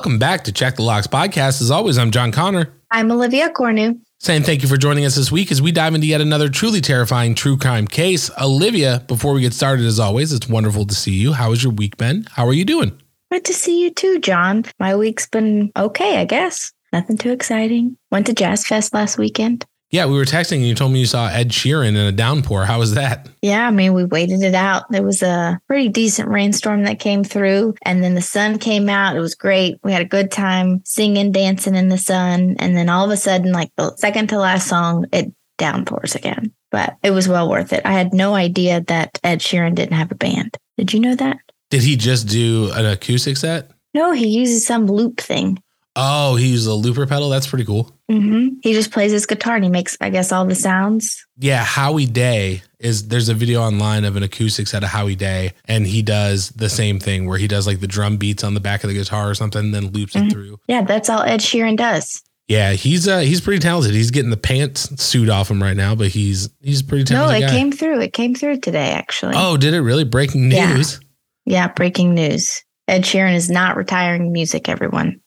Welcome back to Check the Locks podcast. As always, I'm John Conner. I'm Olivia Cornu. Saying thank you for joining us this week as we dive into yet another truly terrifying true crime case. Olivia, before we get started, as always, it's wonderful to see you. How has your week been? How are you doing? Good to see you too, John. My week's been okay, I guess. Nothing too exciting. Went to Jazz Fest last weekend. Yeah, we were texting and you told me you saw Ed Sheeran in a downpour. How was that? Yeah, I mean, we waited it out. There was a pretty decent rainstorm that came through, and then the sun came out. It was great. We had a good time singing, dancing in the sun. And then all of a sudden, like the second to last song, it downpours again. But it was well worth it. I had no idea that Ed Sheeran didn't have a band. Did you know that? Did he just do an acoustic set? No, he uses some loop thing. Oh, he used a looper pedal. That's pretty cool. Mm-hmm. He just plays his guitar and he makes, I guess, all the sounds. Yeah, Howie Day is there's a video online of an acoustic set of Howie Day, and he does the same thing where he does like the drum beats on the back of the guitar or something, and then loops Mhm. it through. Yeah, that's all Ed Sheeran does. Yeah, he's uh he's pretty talented. He's getting the pants suit off him right now, but he's he's pretty No, it guy. came through. It came through today, actually. Oh, did it really? Breaking Yeah. news. Yeah, breaking news. Ed Sheeran is not retiring music, everyone.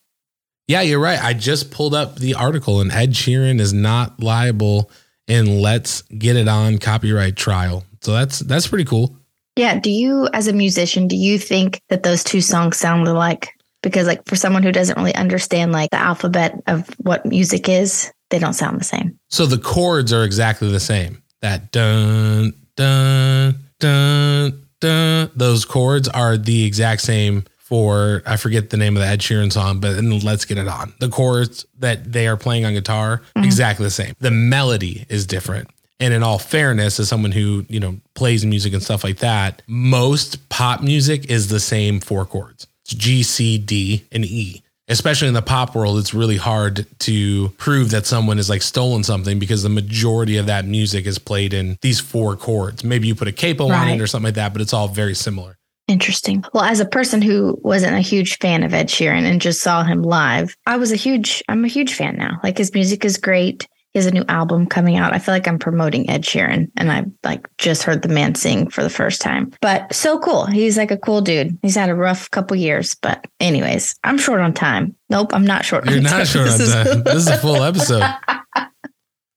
Yeah, you're right. I just pulled up the article, and Ed Sheeran is not liable in "Let's Get It On" copyright trial. So that's that's pretty cool. Yeah. Do you, as a musician, do you think that those two songs sound alike? Because, like, for someone who doesn't really understand like the alphabet of what music is, they don't sound the same. So the chords are exactly the same. That dun dun dun dun. Those chords are the exact same for I forget the name of the Ed Sheeran song, but in Let's Get It On. The chords that they are playing on guitar mm-hmm. exactly the same. The melody is different. And in all fairness, as someone who you know plays music and stuff like that, most pop music is the same four chords. It's G, C, D, and E especially in the pop world, it's really hard to prove that someone has like stolen something because the majority of that music is played in these four chords. Maybe you put a capo on it or something like that, but it's all very similar. Interesting. Well, as a person who wasn't a huge fan of Ed Sheeran and just saw him live, I was a huge, I'm a huge fan now. Like his music is great. He has a new album coming out. I feel like I'm promoting Ed Sheeran and I like just heard the man sing for the first time. But so cool. He's like a cool dude. He's had a rough couple years, but anyways, I'm short on time. Nope, I'm not short You're on not time. short on This is- time. This is a full episode.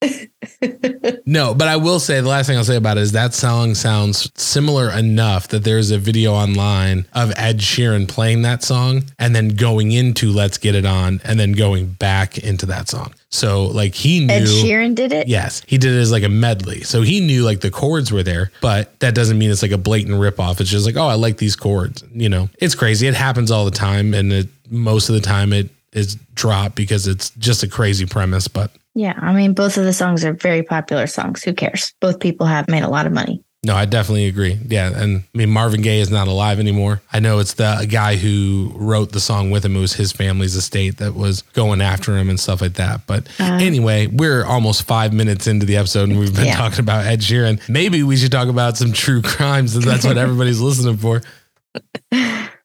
No, but I will say the last thing I'll say about it is that song sounds similar enough that there's a video online of Ed Sheeran playing that song and then going into Let's Get It On and then going back into that song. So like he knew Ed Sheeran did it. Yes, he did it as like a medley. So he knew like the chords were there, but that doesn't mean it's like a blatant ripoff. It's just like, oh, I like these chords. You know, it's crazy. It happens all the time, and it most of the time it is dropped because it's just a crazy premise. But Yeah, I mean, both of the songs are very popular songs. Who cares? Both people have made a lot of money. No, I definitely agree. Yeah, and I mean Marvin Gaye is not alive anymore. I know it's the guy who wrote the song with him. It was his family's estate that was going after him and stuff like that. But uh, anyway, we're almost five minutes into the episode and we've been yeah. talking about Ed Sheeran. Maybe we should talk about some true crimes, and that's what everybody's listening for.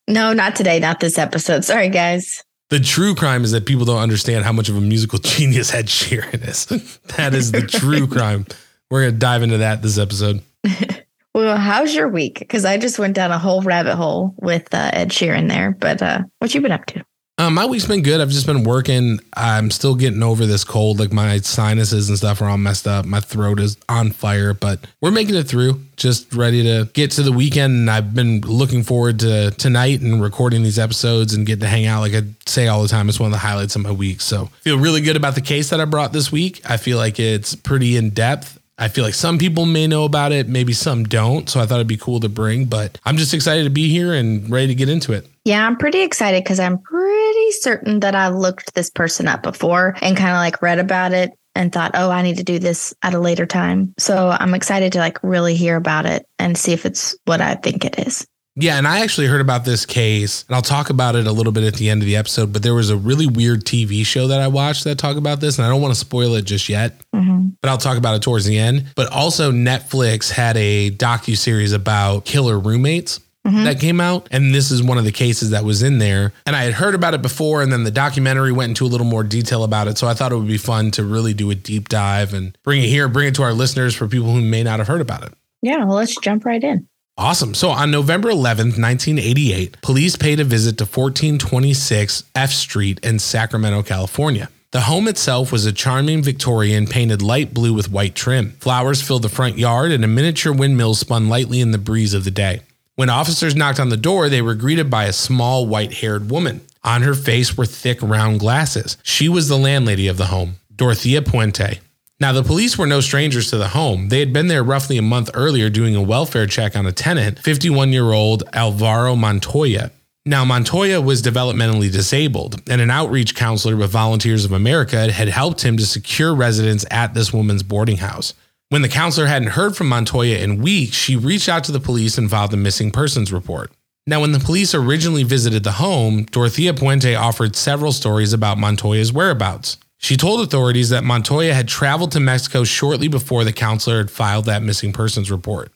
No, not today, not this episode. Sorry, guys. The true crime is that people don't understand how much of a musical genius Ed Sheeran is. that is the true crime. We're going to dive into that this episode. well, how's your week? Because I just went down a whole rabbit hole with uh, Ed Sheeran there. But uh, what you been up to? Um, my week's been good. I've just been working. I'm still getting over this cold. Like my sinuses and stuff are all messed up. My throat is on fire, but we're making it through. Just ready to get to the weekend. And I've been looking forward to tonight and recording these episodes and getting to hang out. Like I say all the time, it's one of the highlights of my week. So feel really good about the case that I brought this week. I feel like it's pretty in depth. I feel like some people may know about it, maybe some don't. So I thought it'd be cool to bring, but I'm just excited to be here and ready to get into it. Yeah, I'm pretty excited because I'm pretty certain that I looked this person up before and kind of like read about it and thought, oh, I need to do this at a later time. So I'm excited to like really hear about it and see if it's what I think it is. Yeah, and I actually heard about this case, and I'll talk about it a little bit at the end of the episode. But there was a really weird TV show that I watched that talked about this, and I don't want to spoil it just yet. Mm-hmm. But I'll talk about it towards the end. But also, Netflix had a docu series about killer roommates. Mm-hmm. that came out. And this is one of the cases that was in there. And I had heard about it before, and then the documentary went into a little more detail about it. So I thought it would be fun to really do a deep dive and bring it here, bring it to our listeners for people who may not have heard about it. Yeah, well, let's jump right in. Awesome. So on November 11th, 1988, police paid a visit to 1426 F Street in Sacramento, California. The home itself was a charming Victorian painted light blue with white trim. Flowers filled the front yard, and a miniature windmill spun lightly in the breeze of the day. When officers knocked on the door, they were greeted by a small white haired woman. On her face were thick round glasses. She was the landlady of the home, Dorothea Puente. Now, the police were no strangers to the home. They had been there roughly a month earlier doing a welfare check on a tenant, 51 year old Alvaro Montoya. Now, Montoya was developmentally disabled, and an outreach counselor with Volunteers of America had helped him to secure residence at this woman's boarding house. When the counselor hadn't heard from Montoya in weeks, she reached out to the police and filed a missing persons report. Now, when the police originally visited the home, Dorothea Puente offered several stories about Montoya's whereabouts. She told authorities that Montoya had traveled to Mexico shortly before the counselor had filed that missing persons report.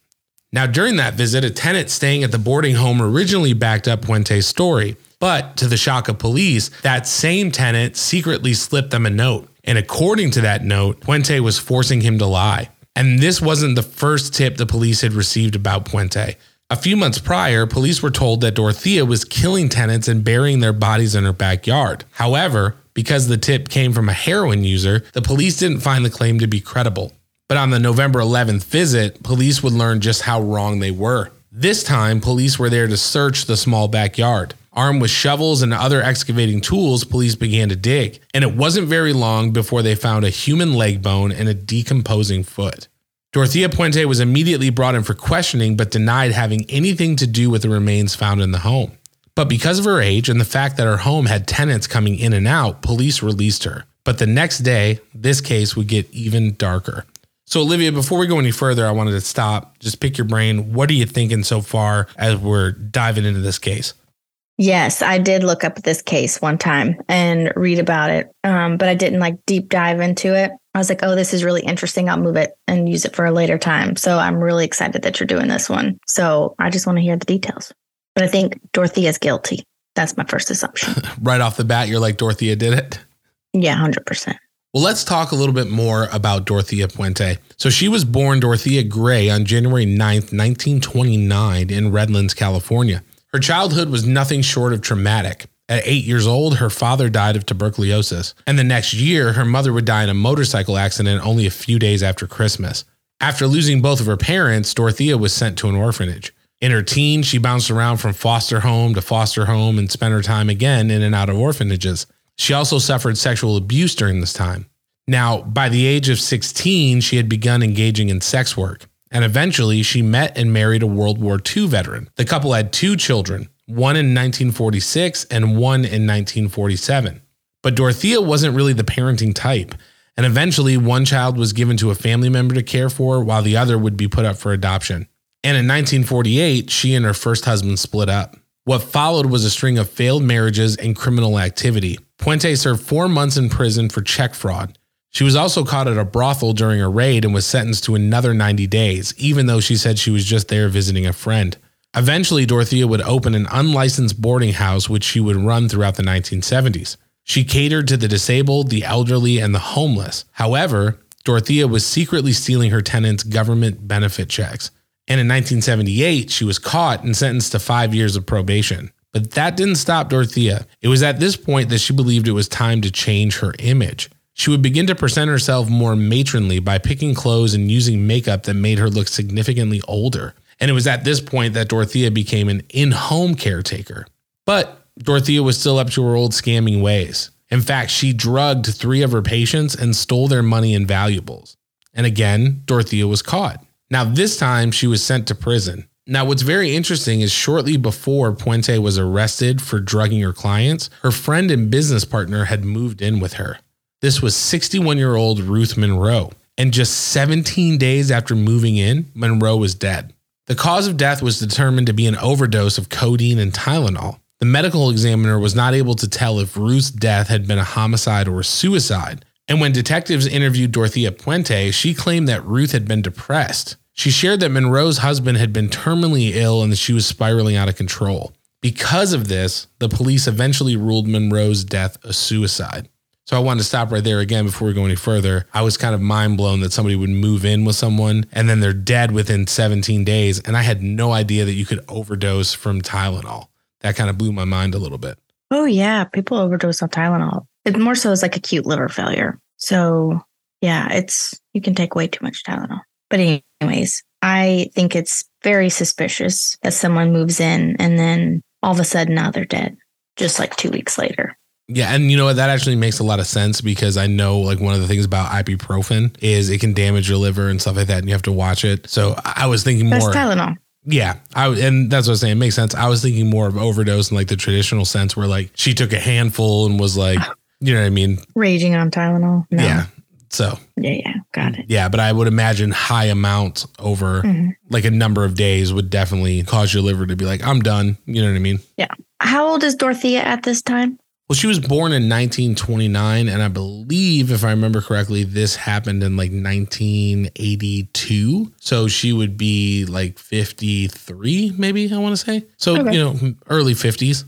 Now, during that visit, a tenant staying at the boarding home originally backed up Puente's story, but to the shock of police, that same tenant secretly slipped them a note. And according to that note, Puente was forcing him to lie. And this wasn't the first tip the police had received about Puente. A few months prior, police were told that Dorothea was killing tenants and burying their bodies in her backyard. However, because the tip came from a heroin user, the police didn't find the claim to be credible. But on the November 11th visit, police would learn just how wrong they were. This time, police were there to search the small backyard. Armed with shovels and other excavating tools, police began to dig, and it wasn't very long before they found a human leg bone and a decomposing foot. Dorothea Puente was immediately brought in for questioning but denied having anything to do with the remains found in the home. But because of her age and the fact that her home had tenants coming in and out, police released her. But the next day, this case would get even darker. So, Olivia, before we go any further, I wanted to stop, just pick your brain. What are you thinking so far as we're diving into this case? Yes, I did look up this case one time and read about it, um, but I didn't like deep dive into it. I was like, oh, this is really interesting. I'll move it and use it for a later time. So I'm really excited that you're doing this one. So I just want to hear the details. But I think Dorothea is guilty. That's my first assumption. right off the bat, you're like, Dorothea did it? Yeah, 100%. Well, let's talk a little bit more about Dorothea Puente. So she was born Dorothea Gray on January 9th, 1929 in Redlands, California. Her childhood was nothing short of traumatic. At eight years old, her father died of tuberculosis, and the next year, her mother would die in a motorcycle accident only a few days after Christmas. After losing both of her parents, Dorothea was sent to an orphanage. In her teens, she bounced around from foster home to foster home and spent her time again in and out of orphanages. She also suffered sexual abuse during this time. Now, by the age of 16, she had begun engaging in sex work and eventually she met and married a World War II veteran. The couple had two children, one in 1946 and one in 1947. But Dorothea wasn't really the parenting type, and eventually one child was given to a family member to care for while the other would be put up for adoption. And in 1948, she and her first husband split up. What followed was a string of failed marriages and criminal activity. Puente served four months in prison for check fraud. She was also caught at a brothel during a raid and was sentenced to another 90 days, even though she said she was just there visiting a friend. Eventually, Dorothea would open an unlicensed boarding house, which she would run throughout the 1970s. She catered to the disabled, the elderly, and the homeless. However, Dorothea was secretly stealing her tenants' government benefit checks. And in 1978, she was caught and sentenced to five years of probation. But that didn't stop Dorothea. It was at this point that she believed it was time to change her image. She would begin to present herself more matronly by picking clothes and using makeup that made her look significantly older. And it was at this point that Dorothea became an in home caretaker. But Dorothea was still up to her old scamming ways. In fact, she drugged three of her patients and stole their money and valuables. And again, Dorothea was caught. Now, this time she was sent to prison. Now, what's very interesting is shortly before Puente was arrested for drugging her clients, her friend and business partner had moved in with her. This was 61 year old Ruth Monroe. And just 17 days after moving in, Monroe was dead. The cause of death was determined to be an overdose of codeine and Tylenol. The medical examiner was not able to tell if Ruth's death had been a homicide or a suicide. And when detectives interviewed Dorothea Puente, she claimed that Ruth had been depressed. She shared that Monroe's husband had been terminally ill and that she was spiraling out of control. Because of this, the police eventually ruled Monroe's death a suicide. So I wanted to stop right there again before we go any further. I was kind of mind blown that somebody would move in with someone and then they're dead within 17 days. And I had no idea that you could overdose from Tylenol. That kind of blew my mind a little bit. Oh yeah, people overdose on Tylenol. It more so is like acute liver failure. So yeah, it's you can take way too much Tylenol. But anyways, I think it's very suspicious that someone moves in and then all of a sudden now they're dead, just like two weeks later. Yeah, and you know what? That actually makes a lot of sense because I know like one of the things about ibuprofen is it can damage your liver and stuff like that, and you have to watch it. So I was thinking That's more. Tylenol. Yeah, I and that's what I'm saying. It makes sense. I was thinking more of overdose in like the traditional sense, where like she took a handful and was like, you know what I mean? Raging on Tylenol. No. Yeah. So Yeah, yeah. Got it. yeah, but I would imagine high amounts over Mhm. like a number of days would definitely cause your liver to be like, I'm done. You know what I mean? Yeah. How old is Dorothea at this time? Well, she was born in 1929, and I believe, if I remember correctly, this happened in like 1982. So she would be like 53, maybe I want to say. So, Okay. you know, early 50s.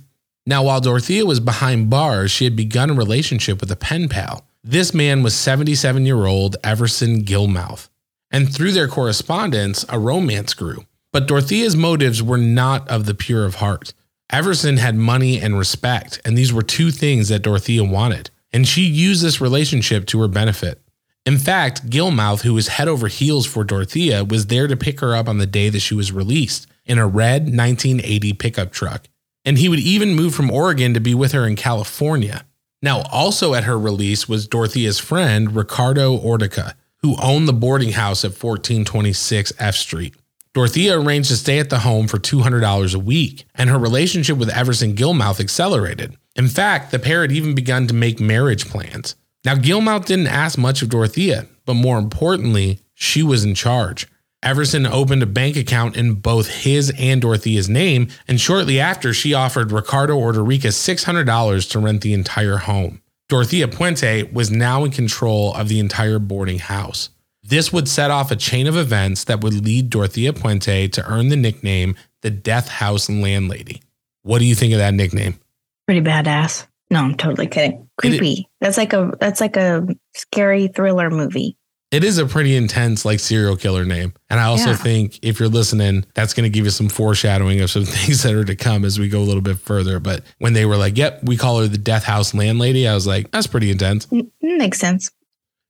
Now, while Dorothea was behind bars, she had begun a relationship with a pen pal. This man was 77 year old Everson Gilmouth. And through their correspondence, a romance grew. But Dorothea's motives were not of the pure of heart. Everson had money and respect, and these were two things that Dorothea wanted. And she used this relationship to her benefit. In fact, Gilmouth, who was head over heels for Dorothea, was there to pick her up on the day that she was released in a red 1980 pickup truck. And he would even move from Oregon to be with her in California. Now, also at her release was Dorothea's friend, Ricardo Odorica, who owned the boarding house at 1426 F Street. Dorothea arranged to stay at the home for $200 a week, and her relationship with Everson Gilmouth accelerated. In fact, the pair had even begun to make marriage plans. Now, Gilmouth didn't ask much of Dorothea, but more importantly, she was in charge. Everson opened a bank account in both his and Dorothea's name, and shortly after, she offered Ricardo Odorica $600 to rent the entire home. Dorothea Puente was now in control of the entire boarding house. This would set off a chain of events that would lead Dorothea Puente to earn the nickname the Death House Landlady. What do you think of that nickname? Pretty badass. No, I'm totally kidding. Creepy. That's like a that's like a scary thriller movie. It is a pretty intense, like serial killer name. And I also Yeah. think if you're listening, that's going to give you some foreshadowing of some things that are to come as we go a little bit further. But when they were like, yep, we call her the Death House Landlady, I was like, that's pretty intense. N- makes sense.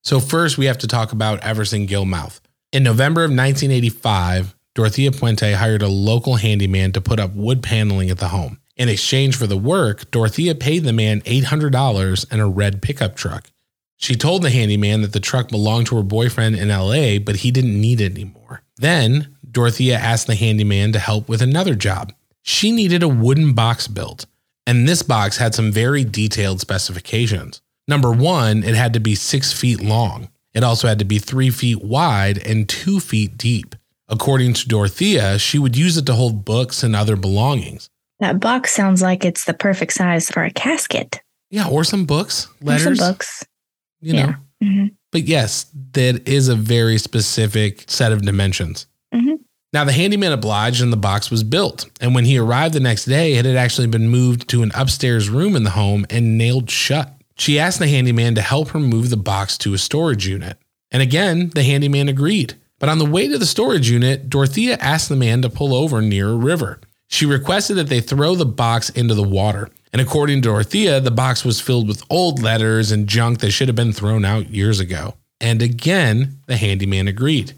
So, first, we have to talk about Everson Gilmouth. In November of 1985, Dorothea Puente hired a local handyman to put up wood paneling at the home. In exchange for the work, Dorothea paid the man $800 and a red pickup truck. She told the handyman that the truck belonged to her boyfriend in LA, but he didn't need it anymore. Then, Dorothea asked the handyman to help with another job. She needed a wooden box built, and this box had some very detailed specifications. Number one, it had to be six feet long. It also had to be three feet wide and two feet deep. According to Dorothea, she would use it to hold books and other belongings. That box sounds like it's the perfect size for a casket. Yeah, or some books, letters, Or some books. you know. Yeah. Mhm. But yes, that is a very specific set of dimensions. Mhm. Now, the handyman obliged and the box was built. And when he arrived the next day, it had actually been moved to an upstairs room in the home and nailed shut. She asked the handyman to help her move the box to a storage unit. And again, the handyman agreed. But on the way to the storage unit, Dorothea asked the man to pull over near a river. She requested that they throw the box into the water. And according to Dorothea, the box was filled with old letters and junk that should have been thrown out years ago. And again, the handyman agreed.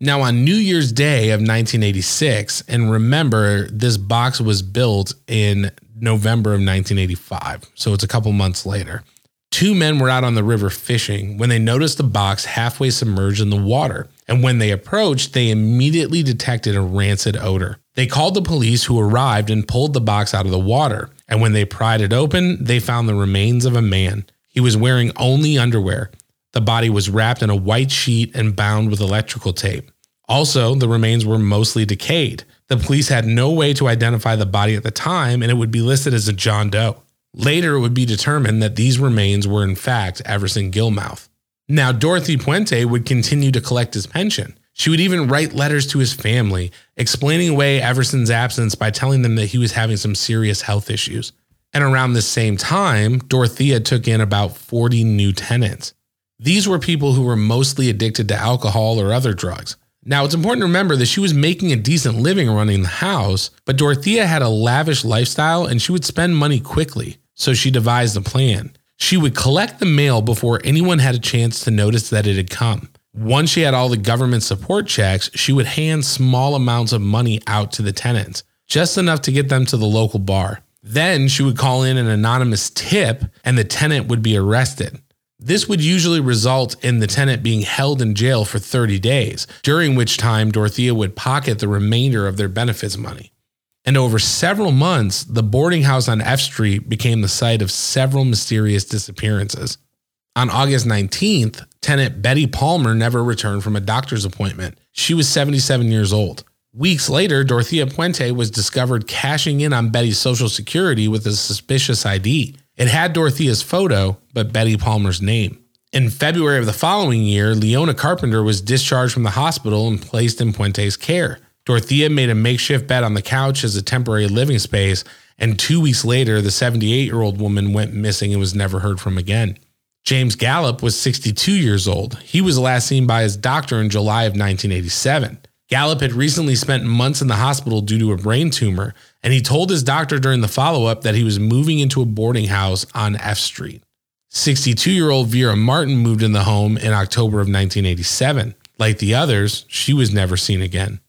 Now, on New Year's Day of 1986, and remember, this box was built in November of 1985, so it's a couple months later. Two men were out on the river fishing when they noticed the box halfway submerged in the water. And when they approached, they immediately detected a rancid odor. They called the police, who arrived and pulled the box out of the water. And when they pried it open, they found the remains of a man. He was wearing only underwear. The body was wrapped in a white sheet and bound with electrical tape. Also, the remains were mostly decayed. The police had no way to identify the body at the time, and it would be listed as a John Doe. Later, it would be determined that these remains were, in fact, Everson Gilmouth. Now, Dorothy Puente would continue to collect his pension. She would even write letters to his family, explaining away Everson's absence by telling them that he was having some serious health issues. And around the same time, Dorothea took in about 40 new tenants. These were people who were mostly addicted to alcohol or other drugs. Now, it's important to remember that she was making a decent living running the house, but Dorothea had a lavish lifestyle and she would spend money quickly. So she devised a plan. She would collect the mail before anyone had a chance to notice that it had come. Once she had all the government support checks, she would hand small amounts of money out to the tenants, just enough to get them to the local bar. Then she would call in an anonymous tip and the tenant would be arrested. This would usually result in the tenant being held in jail for 30 days, during which time Dorothea would pocket the remainder of their benefits money. And over several months, the boarding house on F Street became the site of several mysterious disappearances. On August 19th, tenant Betty Palmer never returned from a doctor's appointment. She was 77 years old. Weeks later, Dorothea Puente was discovered cashing in on Betty's social security with a suspicious ID. It had Dorothea's photo, but Betty Palmer's name. In February of the following year, Leona Carpenter was discharged from the hospital and placed in Puente's care. Dorothea made a makeshift bed on the couch as a temporary living space, and two weeks later, the 78 year old woman went missing and was never heard from again. James Gallup was 62 years old. He was last seen by his doctor in July of 1987. Gallup had recently spent months in the hospital due to a brain tumor, and he told his doctor during the follow up that he was moving into a boarding house on F Street. 62 year old Vera Martin moved in the home in October of 1987. Like the others, she was never seen again.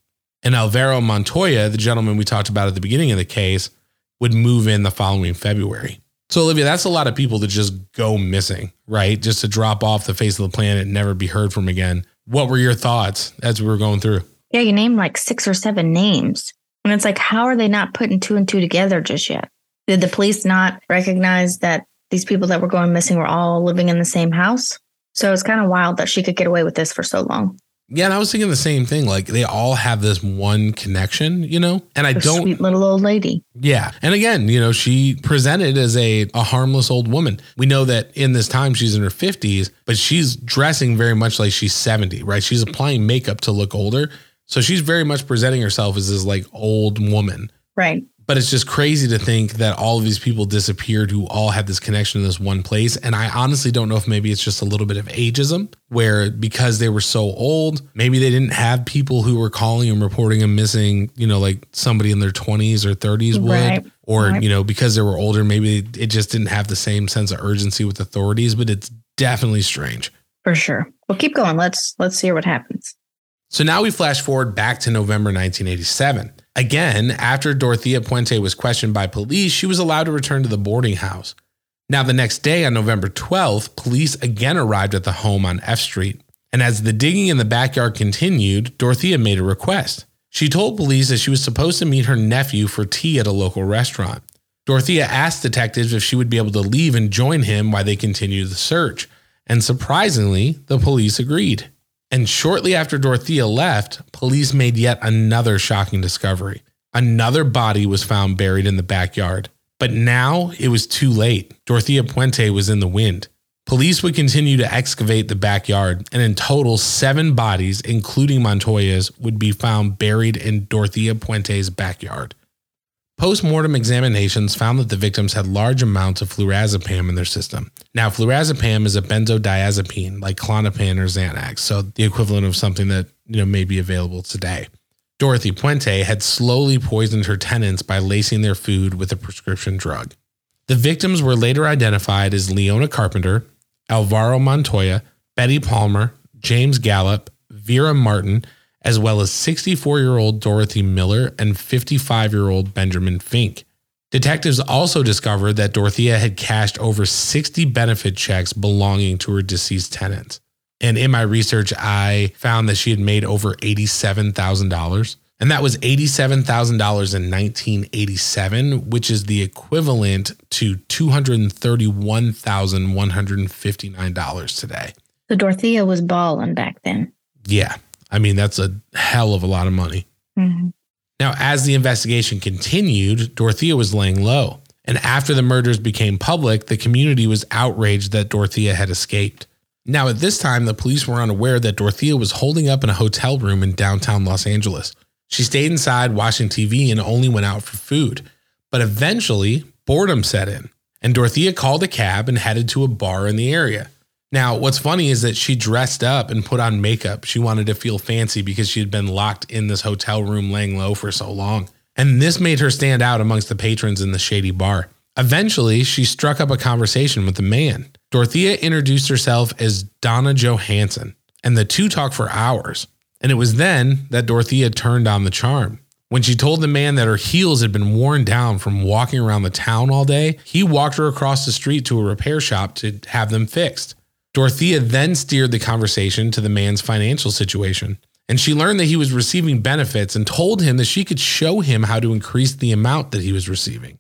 And Alvaro Montoya, the gentleman we talked about at the beginning of the case, would move in the following February. So, Olivia, that's a lot of people that just go missing, right? Just to drop off the face of the planet and never be heard from again. What were your thoughts as we were going through? Yeah, you named like six or seven names. And it's like, how are they not putting two and two together just yet? Did the police not recognize that these people that were going missing were all living in the same house? So it's kind of wild that she could get away with this for so long. Yeah, and I was thinking the same thing. Like they all have this one connection, you know? And I The don't sweet little old lady. Yeah. And again, you know, she presented as a, a harmless old woman. We know that in this time she's in her 50s, but she's dressing very much like she's 70, right? She's applying makeup to look older. So she's very much presenting herself as this like old woman. Right. But it's just crazy to think that all of these people disappeared who all had this connection in this one place. And I honestly don't know if maybe it's just a little bit of ageism where because they were so old, maybe they didn't have people who were calling and reporting them missing, you know, like somebody in their 20s or 30s would. Right, Or, right. you know, because they were older, maybe it just didn't have the same sense of urgency with authorities, but it's definitely strange. For sure. Well, keep going. Let's let's hear what happens. So now we flash forward back to November 1987. Again, after Dorothea Puente was questioned by police, she was allowed to return to the boarding house. Now, the next day on November 12th, police again arrived at the home on F Street. And as the digging in the backyard continued, Dorothea made a request. She told police that she was supposed to meet her nephew for tea at a local restaurant. Dorothea asked detectives if she would be able to leave and join him while they continued the search. And surprisingly, the police agreed. And shortly after Dorothea left, police made yet another shocking discovery. Another body was found buried in the backyard. But now it was too late. Dorothea Puente was in the wind. Police would continue to excavate the backyard, and in total, seven bodies, including Montoya's, would be found buried in Dorothea Puente's backyard. Post mortem examinations found that the victims had large amounts of flurazepam in their system. Now, flurazepam is a benzodiazepine like Klonopin or Xanax, so the equivalent of something that you know may be available today. Dorothy Puente had slowly poisoned her tenants by lacing their food with a prescription drug. The victims were later identified as Leona Carpenter, Alvaro Montoya, Betty Palmer, James Gallup, Vera Martin, as well as 64 year old Dorothy Miller and 55 year old Benjamin Fink. Detectives also discovered that Dorothea had cashed over 60 benefit checks belonging to her deceased tenants. And in my research, I found that she had made over $87,000. And that was $87,000 in 1987, which is the equivalent to $231,159 today. So Dorothea was balling back then. Yeah. I mean, that's a hell of a lot of money. Mhm. Now, as the investigation continued, Dorothea was laying low. And after the murders became public, the community was outraged that Dorothea had escaped. Now, at this time, the police were unaware that Dorothea was holding up in a hotel room in downtown Los Angeles. She stayed inside watching TV and only went out for food. But eventually, boredom set in, and Dorothea called a cab and headed to a bar in the area. Now, what's funny is that she dressed up and put on makeup. She wanted to feel fancy because she had been locked in this hotel room laying low for so long. And this made her stand out amongst the patrons in the shady bar. Eventually, she struck up a conversation with the man. Dorothea introduced herself as Donna Johansson, and the two talked for hours. And it was then that Dorothea turned on the charm. When she told the man that her heels had been worn down from walking around the town all day, he walked her across the street to a repair shop to have them fixed. Dorothea then steered the conversation to the man's financial situation, and she learned that he was receiving benefits and told him that she could show him how to increase the amount that he was receiving.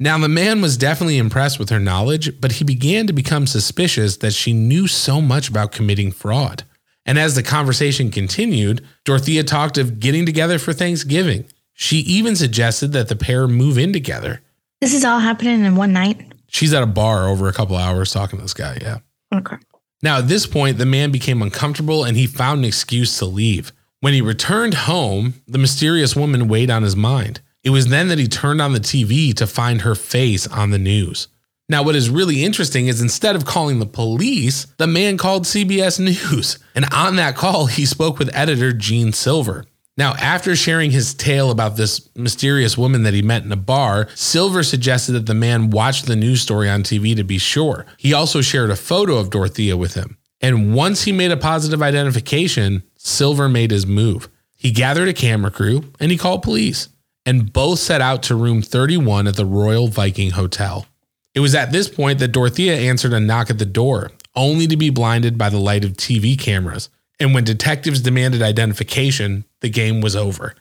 Now, the man was definitely impressed with her knowledge, but he began to become suspicious that she knew so much about committing fraud. And as the conversation continued, Dorothea talked of getting together for Thanksgiving. She even suggested that the pair move in together. This is all happening in one night. She's at a bar over a couple hours talking to this guy, yeah. Okay. Now, at this point, the man became uncomfortable and he found an excuse to leave. When he returned home, the mysterious woman weighed on his mind. It was then that he turned on the TV to find her face on the news. Now, what is really interesting is instead of calling the police, the man called CBS News. And on that call, he spoke with editor Gene Silver. Now, after sharing his tale about this mysterious woman that he met in a bar, Silver suggested that the man watch the news story on TV to be sure. He also shared a photo of Dorothea with him. And once he made a positive identification, Silver made his move. He gathered a camera crew and he called police, and both set out to room 31 at the Royal Viking Hotel. It was at this point that Dorothea answered a knock at the door, only to be blinded by the light of TV cameras. And when detectives demanded identification, the game was over.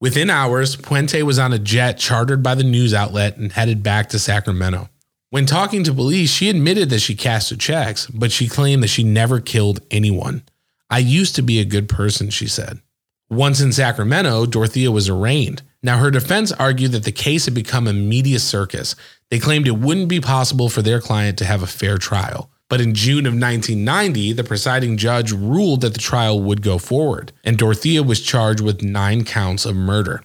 Within hours, Puente was on a jet chartered by the news outlet and headed back to Sacramento. When talking to police, she admitted that she cashed checks, but she claimed that she never killed anyone. I used to be a good person, she said. Once in Sacramento, Dorothea was arraigned. Now, her defense argued that the case had become a media circus. They claimed it wouldn't be possible for their client to have a fair trial. But in June of 1990, the presiding judge ruled that the trial would go forward, and Dorothea was charged with nine counts of murder.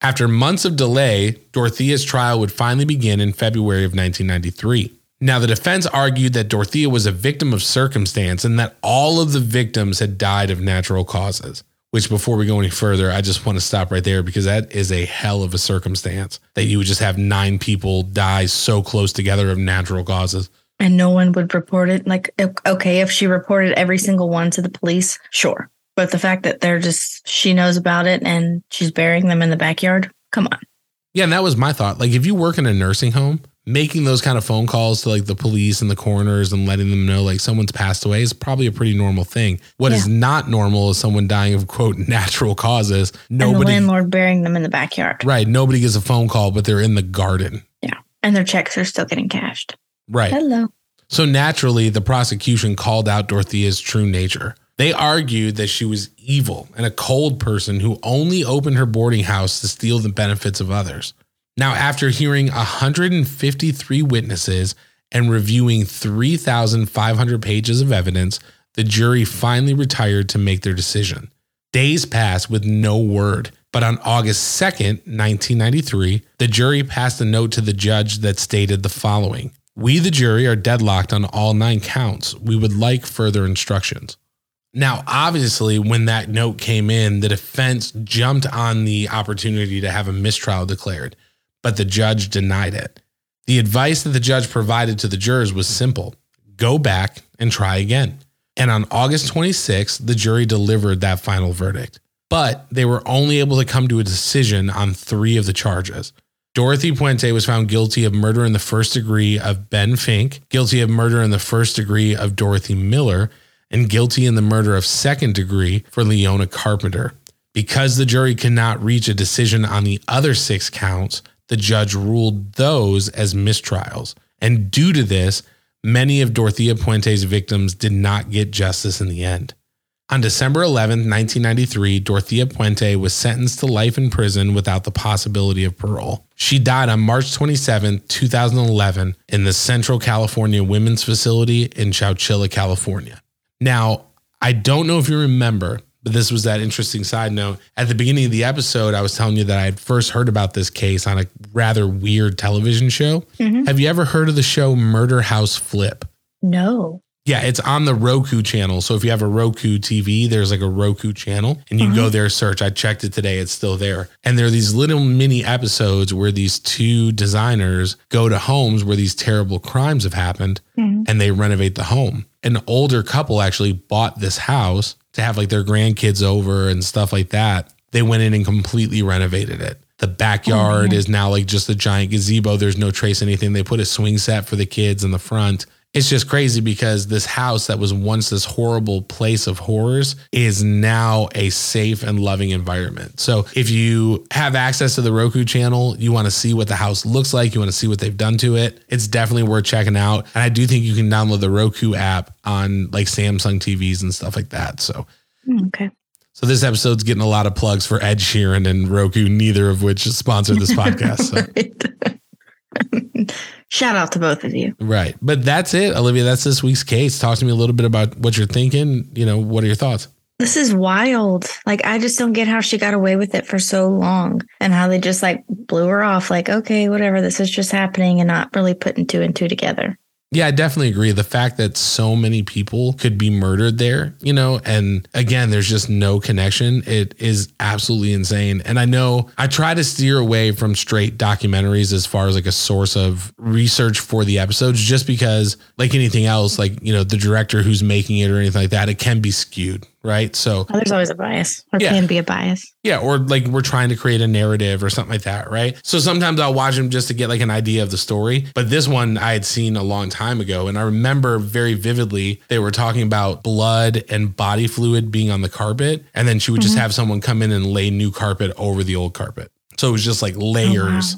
After months of delay, Dorothea's trial would finally begin in February of 1993. Now, the defense argued that Dorothea was a victim of circumstance and that all of the victims had died of natural causes. Which, before we go any further, I just want to stop right there because that is a hell of a circumstance that you would just have nine people die so close together of natural causes. And no one would report it. Like, okay, if she reported every single one to the police, sure. But the fact that they're just, she knows about it and she's burying them in the backyard, come on. Yeah, and that was my thought. Like, if you work in a nursing home, making those kind of phone calls to like the police and the coroners and letting them know like someone's passed away is probably a pretty normal thing. What is Yeah. not normal is someone dying of quote natural causes. and the Nobody, landlord burying them in the backyard. right? Nobody gets a phone call, but they're in the garden, Yeah. And their checks are still getting cashed. Right? Hello. So naturally, the prosecution called out Dorothea's true nature. They argued that she was evil and a cold person who only opened her boarding house to steal the benefits of others. Now, after hearing 153 witnesses and reviewing 3,500 pages of evidence, the jury finally retired to make their decision. Days passed with no word, but on August 2nd, 1993, the jury passed a note to the judge that stated the following We, the jury, are deadlocked on all nine counts. We would like further instructions. Now, obviously, when that note came in, the defense jumped on the opportunity to have a mistrial declared, but the judge denied it. The advice that the judge provided to the jurors was simple go back and try again. And on August 26th, the jury delivered that final verdict, but they were only able to come to a decision on three of the charges. Dorothy Puente was found guilty of murder in the first degree of Ben Fink, guilty of murder in the first degree of Dorothy Miller, and guilty in the murder of second degree for Leona Carpenter. Because the jury could not reach a decision on the other six counts, the judge ruled those as mistrials. And due to this, many of Dorothea Puente's victims did not get justice in the end. On December 11, 1993, Dorothea Puente was sentenced to life in prison without the possibility of parole. She died on March 27, 2011, in the Central California Women's Facility in Chowchilla, California. Now, I don't know if you remember, but this was that interesting side note. At the beginning of the episode, I was telling you that I had first heard about this case on a rather weird television show. Mhm. Have you ever heard of the show Murder House Flip? No. Yeah, it's on the Roku channel. So if you have a Roku TV, there's like a Roku channel and you go there, search. I checked it today, it's still there. And there are these little mini episodes where these two designers go to homes where these terrible crimes have happened Mhm. and they renovate the home. An older couple actually bought this house to have like their grandkids over and stuff like that. They went in and completely renovated it. The backyard man. is now like just a giant gazebo. There's no trace anything. They put a swing set for the kids in the front. It's just crazy because this house that was once this horrible place of horrors is now a safe and loving environment. So if you have access to the Roku channel, you want to see what the house looks like, you want to see what they've done to it, it's definitely worth checking out. And I do think you can download the Roku app on like Samsung TVs and stuff like that. So Mm, Okay. so this episode's getting a lot of plugs for Ed Sheeran and Roku, neither of which sponsored this podcast. So. Shout out to both of you. Right. But that's it, Olivia. That's this week's case. Talk to me a little bit about what you're thinking. You know, what are your thoughts? This is wild. Like, I just don't get how she got away with it for so long and how they just like blew her off. Like, okay, whatever, this is just happening and not really putting two and two together. Yeah, I definitely agree. The fact that so many people could be murdered there, you know, and again, there's just no connection. It is absolutely insane. And I know I try to steer away from straight documentaries as far as like a source of research for the episodes, just because, like anything else, like, you know, the director who's making it or anything like that, it can be skewed, right? So, Oh, there's always a bias or Yeah. can be a bias. Yeah, or like we're trying to create a narrative or something like that, right? So sometimes I'll watch them just to get like an idea of the story. But this one I had seen a long time ago. And I remember very vividly they were talking about blood and body fluid being on the carpet. And then she would just mm-hmm. have someone come in and lay new carpet over the old carpet. So it was just like oh, layers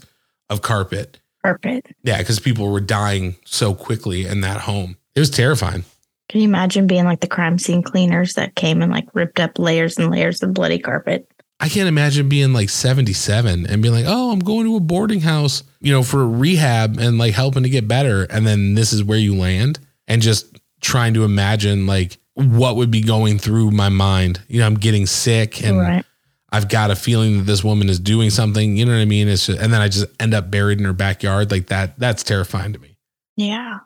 of carpet. Perfect. Yeah, because people were dying so quickly in that home. It was terrifying. Can you imagine being like the crime scene cleaners that came and like ripped up layers and layers of bloody carpet? I can't imagine being like 77 and being like, oh, I'm going to a boarding house, you know, for rehab and like helping to get better. And then this is where you land and just trying to imagine like what would be going through my mind. You know, I'm getting sick and right. I've got a feeling that this woman is doing something. You know what I mean? It's just, and then I just end up buried in her backyard. Like that, that's terrifying to me. Yeah.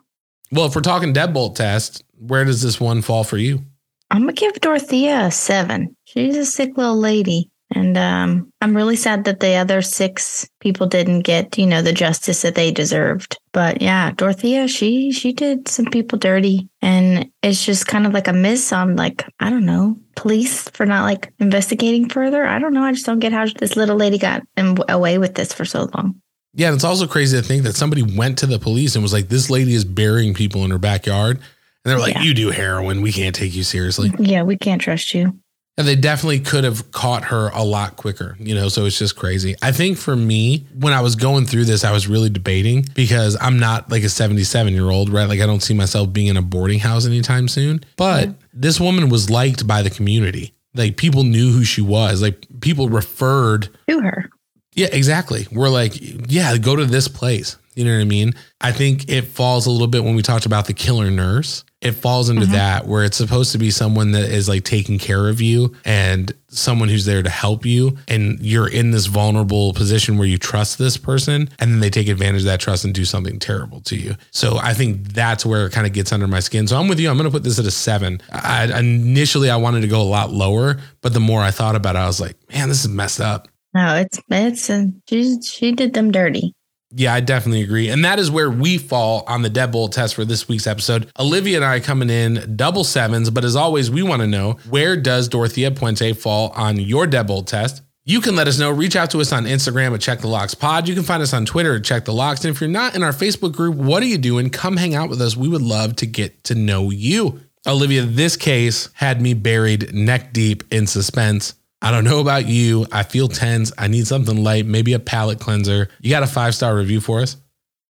Well, if we're talking deadbolt test, where does this one fall for you? I'm gonna give Dorothea a seven. She's a sick little lady. And um, I'm really sad that the other six people didn't get, you know, the justice that they deserved. But yeah, Dorothea, she she did some people dirty, and it's just kind of like a miss on like I don't know police for not like investigating further. I don't know. I just don't get how this little lady got away with this for so long. Yeah, and it's also crazy to think that somebody went to the police and was like, "This lady is burying people in her backyard," and they're like, Yeah. "You do heroin. We can't take you seriously." Yeah, we can't trust you. And they definitely could have caught her a lot quicker, you know, so it's just crazy. I think for me, when I was going through this, I was really debating because I'm not like a 77 year old, right? Like I don't see myself being in a boarding house anytime soon. But this woman was liked by the community. Like people knew who she was. Like people referred To her. Yeah, exactly. We're like, yeah, go to this place. You know what I mean? I think it falls a little bit when we talked about the killer nurse. It falls into mm-hmm. that where it's supposed to be someone that is like taking care of you and someone who's there to help you. And you're in this vulnerable position where you trust this person and then they take advantage of that trust and do something terrible to you. So I think that's where it kind of gets under my skin. So I'm with you. I'm going to put this at a seven. I, initially, I wanted to go a lot lower, but the more I thought about it, I was like, man, this is messed up. No, it's it's uh, she she did them dirty. Yeah, I definitely agree. And that is where we fall on the deadbolt test for this week's episode. Olivia and I coming in double sevens, but as always, we want to know where does Dorothea Puente fall on your deadbolt test? You can let us know. Reach out to us on Instagram at Check the Locks Pod. You can find us on Twitter at Check the Locks. And if you're not in our Facebook group, what are you doing? Come hang out with us. We would love to get to know you. Olivia, this case had me buried neck deep in suspense. I don't know about you. I feel tense. I need something light, maybe a palate cleanser. You got a five star review for us?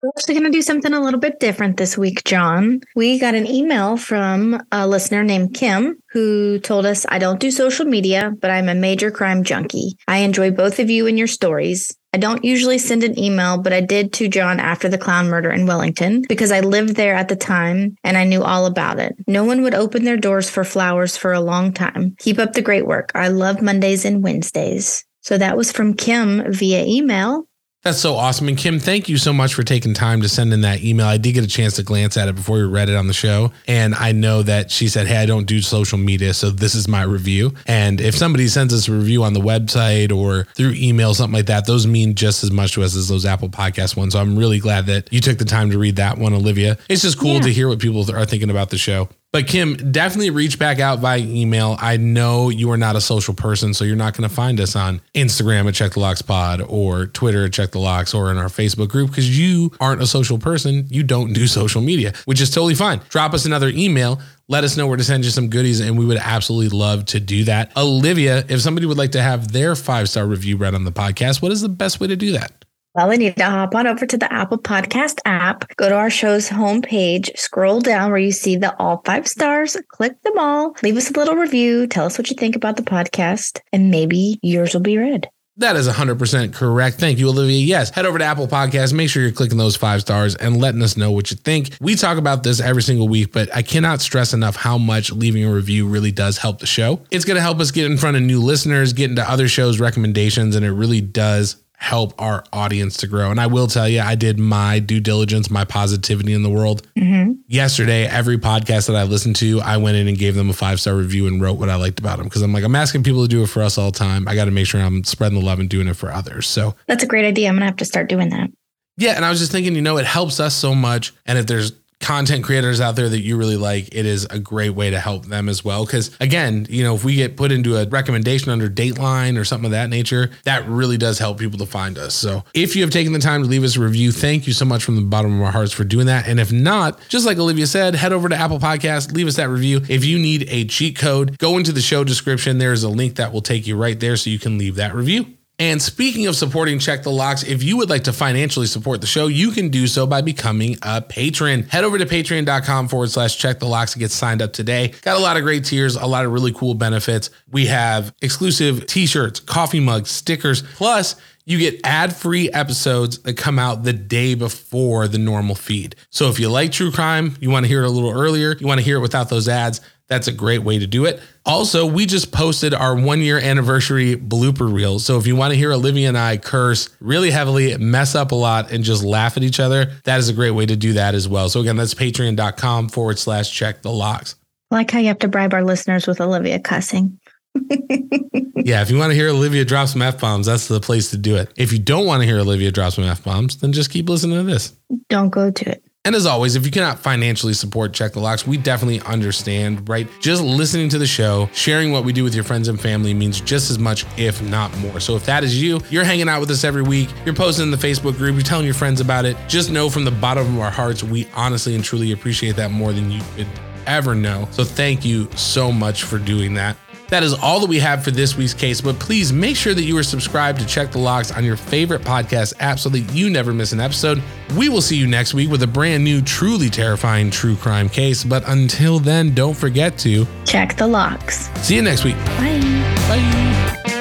We're actually going to do something a little bit different this week, John. We got an email from a listener named Kim who told us, I don't do social media, but I'm a major crime junkie. I enjoy both of you and your stories. I don't usually send an email, but I did to John after the clown murder in Wellington because I lived there at the time and I knew all about it. No one would open their doors for flowers for a long time. Keep up the great work. I love Mondays and Wednesdays. So that was from Kim via email. That's so awesome. And Kim, thank you so much for taking time to send in that email. I did get a chance to glance at it before we read it on the show. And I know that she said, Hey, I don't do social media. So this is my review. And if somebody sends us a review on the website or through email, something like that, those mean just as much to us as those Apple Podcast ones. So I'm really glad that you took the time to read that one, Olivia. It's just cool Yeah. to hear what people are thinking about the show. But Kim, definitely reach back out via email. I know you are not a social person, so you're not going to find us on Instagram at Check the Locks Pod or Twitter at Check the Locks or in our Facebook group because you aren't a social person. You don't do social media, which is totally fine. Drop us another email. Let us know where to send you some goodies, and we would absolutely love to do that. Olivia, if somebody would like to have their five star review read on the podcast, what is the best way to do that? Well, they need to hop on over to the Apple Podcast app, go to our show's homepage, scroll down where you see the all five stars, click them all, leave us a little review, tell us what you think about the podcast, and maybe yours will be read. That is 100% correct. Thank you, Olivia. Yes, head over to Apple Podcasts. Make sure you're clicking those five stars and letting us know what you think. We talk about this every single week, but I cannot stress enough how much leaving a review really does help the show. It's going to help us get in front of new listeners, get into other shows' recommendations, and it really does help our audience to grow. And I will tell you, I did my due diligence, my positivity in the world. Mm-hmm. Yesterday, every podcast that I listened to, I went in and gave them a five star review and wrote what I liked about them because I'm like, I'm asking people to do it for us all the time. I got to make sure I'm spreading the love and doing it for others. So, That's a great idea. I'm going to have to start doing that. yeah. And I was just thinking, you know, it helps us so much. And if there's content creators out there that you really like, it is a great way to help them as well. Because again, you know, if we get put into a recommendation under Dateline or something of that nature, that really does help people to find us. So if you have taken the time to leave us a review, thank you so much from the bottom of our hearts for doing that. And if not, just like Olivia said, head over to Apple Podcasts, leave us that review. If you need a cheat code, go into the show description. There is a link that will take you right there so you can leave that review. And speaking of supporting Check the Locks, if you would like to financially support the show, you can do so by becoming a patron. Head over to patreon.com forward slash check the locks to get signed up today. Got a lot of great tiers, a lot of really cool benefits. We have exclusive t shirts, coffee mugs, stickers, plus you get ad-free episodes that come out the day before the normal feed. So if you like true crime, you want to hear it a little earlier, you want to hear it without those ads, that's a great way to do it. Also, we just posted our one year anniversary blooper reel. So if you want to hear Olivia and I curse really heavily, mess up a lot, and just laugh at each other, that is a great way to do that as well. So again, that's patreon.com forward slash check the locks. Like how you have to bribe our listeners with Olivia cussing. Yeah, if you want to hear Olivia drop some F bombs, that's the place to do it. If you don't want to hear Olivia drop some F bombs, then just keep listening to this. Don't go to it. And as always, if you cannot financially support Check the Locks, we definitely understand, right? Just listening to the show, sharing what we do with your friends and family means just as much, if not more. So if that is you, you're hanging out with us every week, you're posting in the Facebook group, you're telling your friends about it, just know from the bottom of our hearts, we honestly and truly appreciate that more than you could ever know. So thank you so much for doing that. That is all that we have for this week's case, but please make sure that you are subscribed to Check the Locks on your favorite podcast app so that you never miss an episode. We will see you next week with a brand new, truly terrifying true crime case. But until then, don't forget to Check the locks. see you next week. Bye. Bye.